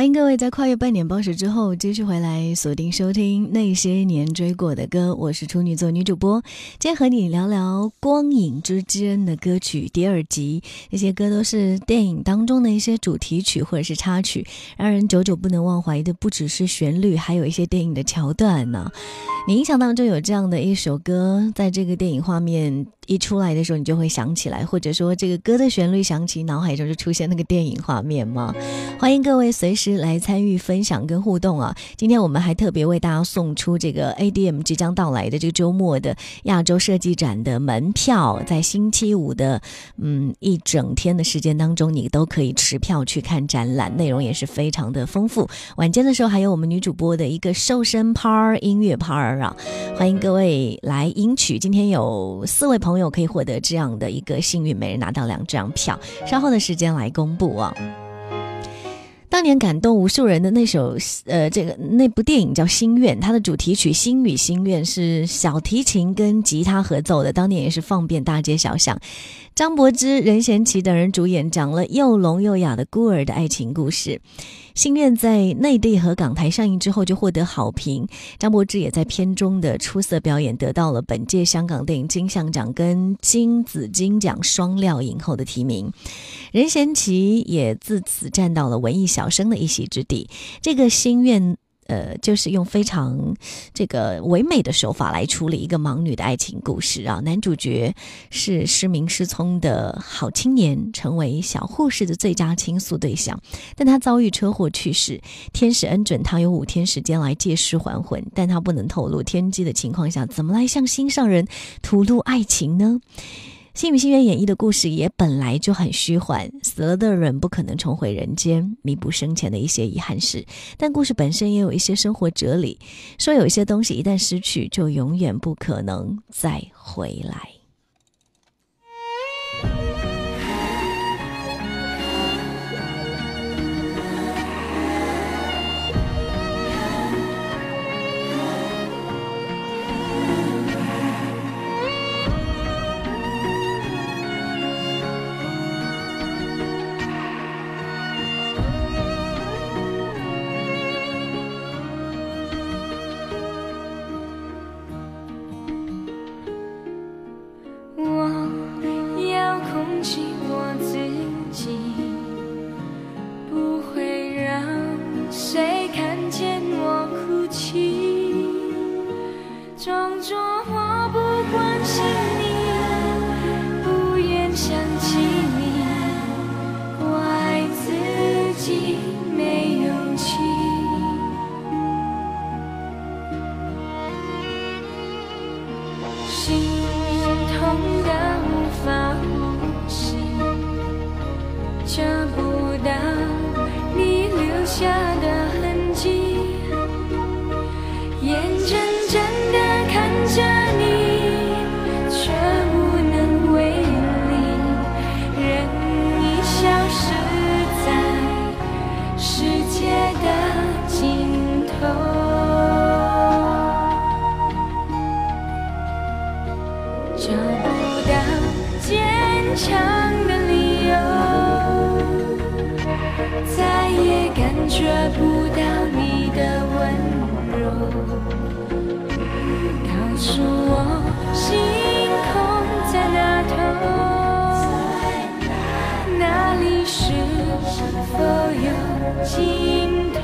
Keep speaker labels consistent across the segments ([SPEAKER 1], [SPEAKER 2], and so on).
[SPEAKER 1] 欢迎各位在跨越半年报时之后继续回来锁定收听那些年追过的歌，我是处女座女主播，今天和你聊聊《光影之间》的歌曲第二集，那些歌都是电影当中的一些主题曲或者是插曲，让人久久不能忘怀的不只是旋律，还有一些电影的桥段呢。你印象当中有这样的一首歌，在这个电影画面。一出来的时候，你就会想起来，或者说这个歌的旋律响起，脑海中就出现那个电影画面吗？欢迎各位随时来参与分享跟互动啊！今天我们还特别为大家送出这个 ADM 即将到来的这个周末的亚洲设计展的门票，在星期五的嗯一整天的时间当中，你都可以持票去看展览，内容也是非常的丰富。晚间的时候还有我们女主播的一个瘦身趴音乐趴啊！欢迎各位来赢取，今天有四位朋友。可以获得这样的一个幸运，每人拿到两张票。稍后的时间来公布啊。当年感动无数人的那首呃，这个那部电影叫《心愿》，它的主题曲《心与心愿》是小提琴跟吉他合奏的，当年也是放遍大街小巷。张柏芝、任贤齐等人主演，讲了又聋又哑的孤儿的爱情故事。《心愿》在内地和港台上映之后就获得好评，张柏芝也在片中的出色表演得到了本届香港电影金像奖跟金紫金奖双料影后的提名，任贤齐也自此站到了文艺小生的一席之地。这个《心愿》。呃，就是用非常这个唯美的手法来处理一个盲女的爱情故事啊。男主角是失明失聪的好青年，成为小护士的最佳倾诉对象，但他遭遇车祸去世。天使恩准他有五天时间来借尸还魂，但他不能透露天机的情况下，怎么来向心上人吐露爱情呢？《星语心愿》演绎的故事也本来就很虚幻，死了的人不可能重回人间，弥补生前的一些遗憾事。但故事本身也有一些生活哲理，说有一些东西一旦失去，就永远不可能再回来。
[SPEAKER 2] 谁？抓不到你的温柔，告诉我星空在哪头，那里是否有尽头。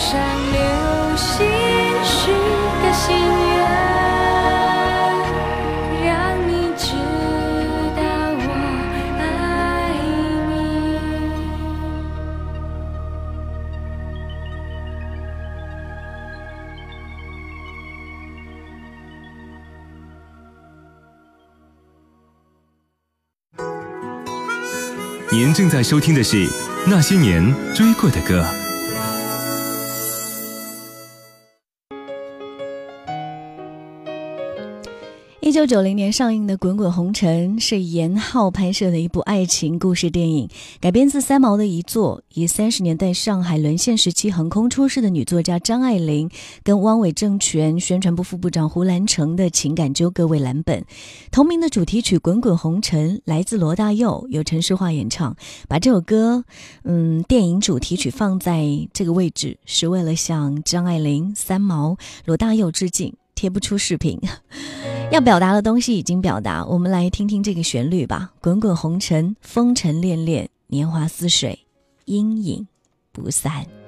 [SPEAKER 2] 上流星许个心愿让你知道我爱
[SPEAKER 3] 你您正在收听的是那些年追过的歌。
[SPEAKER 1] 一九九零年上映的《滚滚红尘》是严浩拍摄的一部爱情故事电影，改编自三毛的遗作，以三十年代上海沦陷时期横空出世的女作家张爱玲跟汪伪政权宣传部副部长胡兰成的情感纠葛为蓝本。同名的主题曲《滚滚红尘》来自罗大佑，由陈淑桦演唱。把这首歌，嗯，电影主题曲放在这个位置，是为了向张爱玲、三毛、罗大佑致敬。贴不出视频，要表达的东西已经表达。我们来听听这个旋律吧：滚滚红尘，风尘恋恋，年华似水，阴影不散。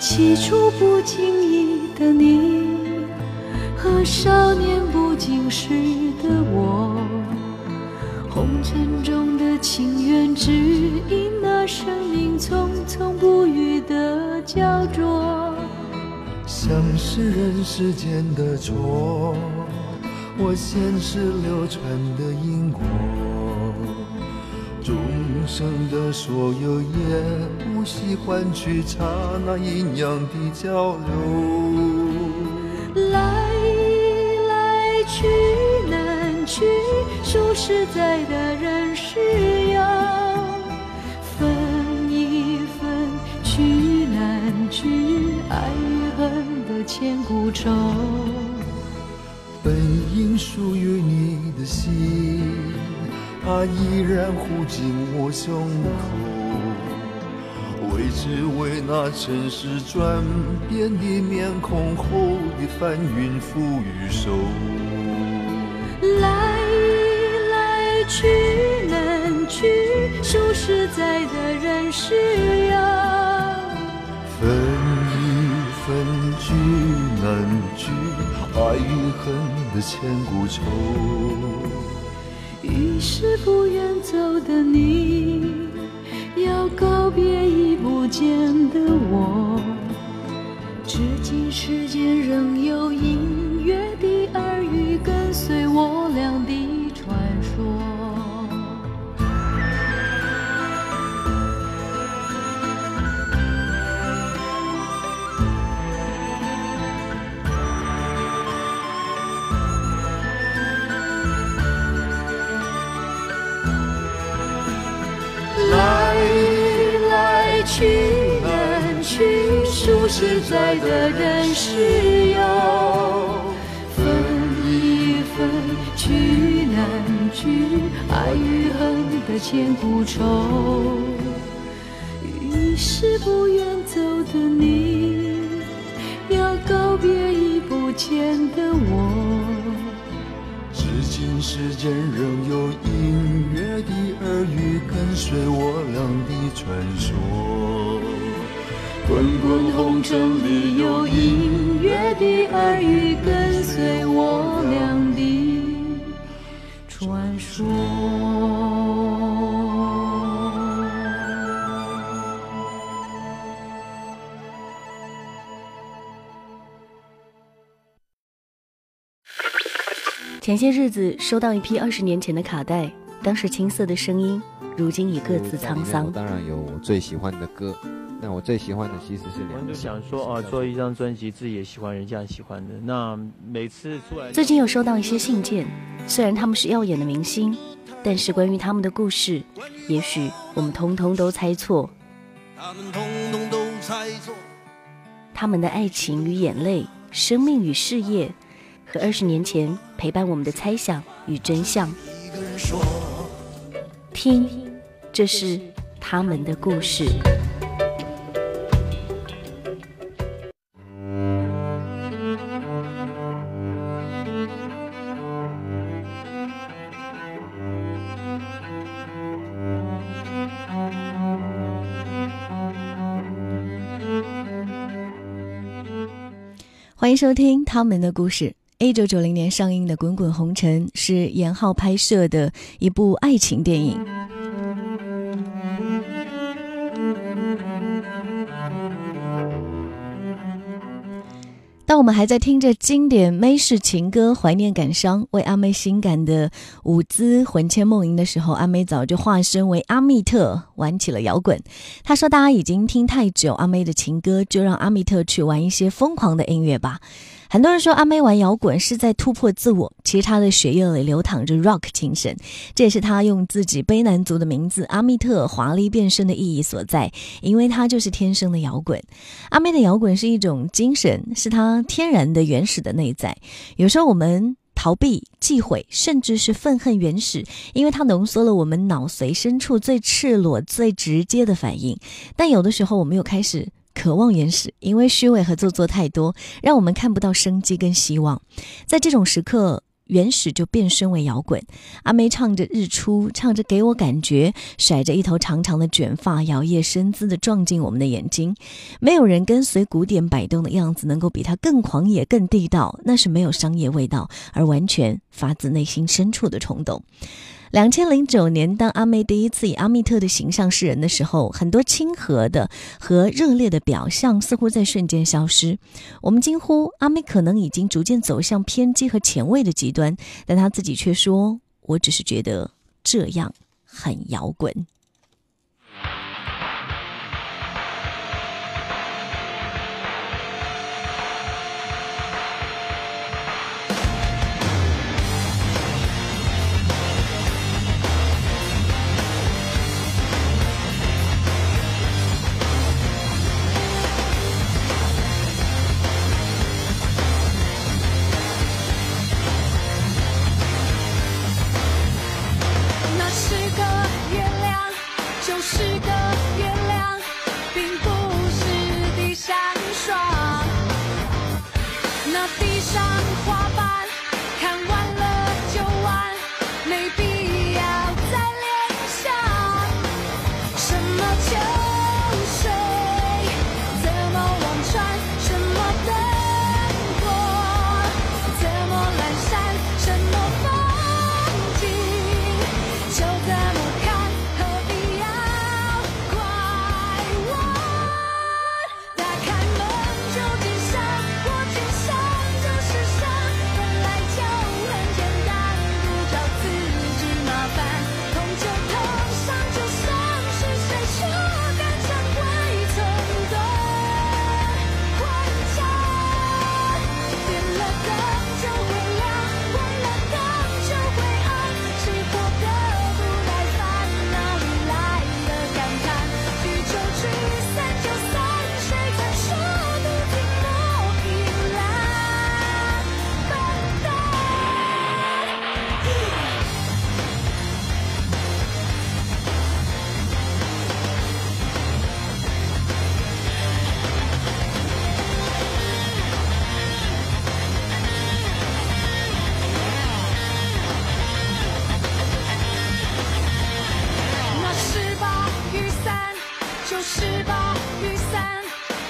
[SPEAKER 2] 起初不经意的你，和少年不经事的我，红尘中的情缘，只因那生命匆匆不语的焦灼。
[SPEAKER 4] 像是人世间的错，或现实流传的因果。众生的所有，也不惜换取刹那阴阳的交流。
[SPEAKER 2] 来来去难去，数十载的人世游。分一分聚难聚，爱与恨的千古愁。
[SPEAKER 4] 本应属于你的心。它依然护紧我胸口，为只为那尘世转变的面孔后的翻云覆雨手。
[SPEAKER 2] 来来去难去，数十载的人世游。
[SPEAKER 4] 分一分聚难聚，爱与恨的千古愁。
[SPEAKER 2] 是不愿走的你，要告别已不见的我。至今世间仍有实在的人世游，分一分聚难聚，爱与恨的千古愁。于是不愿走的你，要告别已不见的我。
[SPEAKER 4] 至今世间仍有隐约的耳语，跟随我俩的传说。滚滚红尘里有隐约的耳语跟随我俩的传说。
[SPEAKER 1] 前些日子收到一批二十年前的卡带当时青涩的声音如今已各自沧桑。
[SPEAKER 5] 当然有我最喜欢的歌。那我最喜欢的其实是两。
[SPEAKER 6] 就想说啊，做一张专辑，自己也喜欢，人家喜欢的。那每次出来，
[SPEAKER 1] 最近有收到一些信件，虽然他们是耀眼的明星，但是关于他们的故事，也许我们通通都猜错。他们通通都猜错。他们的爱情与眼泪，生命与事业。和二十年前陪伴我们的猜想与真相，听，这是他们的故事。欢迎收听他们的故事。一九九零年上映的《滚滚红尘》是严浩拍摄的一部爱情电影。我们还在听着经典美式情歌，怀念感伤，为阿妹性感的舞姿魂牵梦萦的时候，阿妹早就化身为阿密特，玩起了摇滚。她说：“大家已经听太久阿妹的情歌，就让阿密特去玩一些疯狂的音乐吧。”很多人说阿妹玩摇滚是在突破自我，其实她的血液里流淌着 rock 精神，这也是她用自己卑南族的名字阿密特华丽变身的意义所在，因为她就是天生的摇滚。阿妹的摇滚是一种精神，是她天然的原始的内在。有时候我们逃避、忌讳，甚至是愤恨原始，因为它浓缩了我们脑髓深处最赤裸、最直接的反应。但有的时候我们又开始。渴望原始，因为虚伪和做作太多，让我们看不到生机跟希望。在这种时刻，原始就变身为摇滚。阿妹唱着日出，唱着给我感觉，甩着一头长长的卷发，摇曳身姿的撞进我们的眼睛。没有人跟随古典摆动的样子，能够比他更狂野、更地道。那是没有商业味道，而完全发自内心深处的冲动。两千零九年，当阿妹第一次以阿密特的形象示人的时候，很多亲和的和热烈的表象似乎在瞬间消失。我们惊呼阿妹可能已经逐渐走向偏激和前卫的极端，但她自己却说：“我只是觉得这样很摇滚。”
[SPEAKER 2] 是个。就是把雨伞，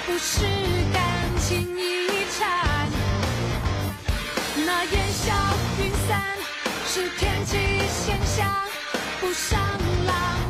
[SPEAKER 2] 不是感情遗产。那烟消云散，是天气现象，不上浪。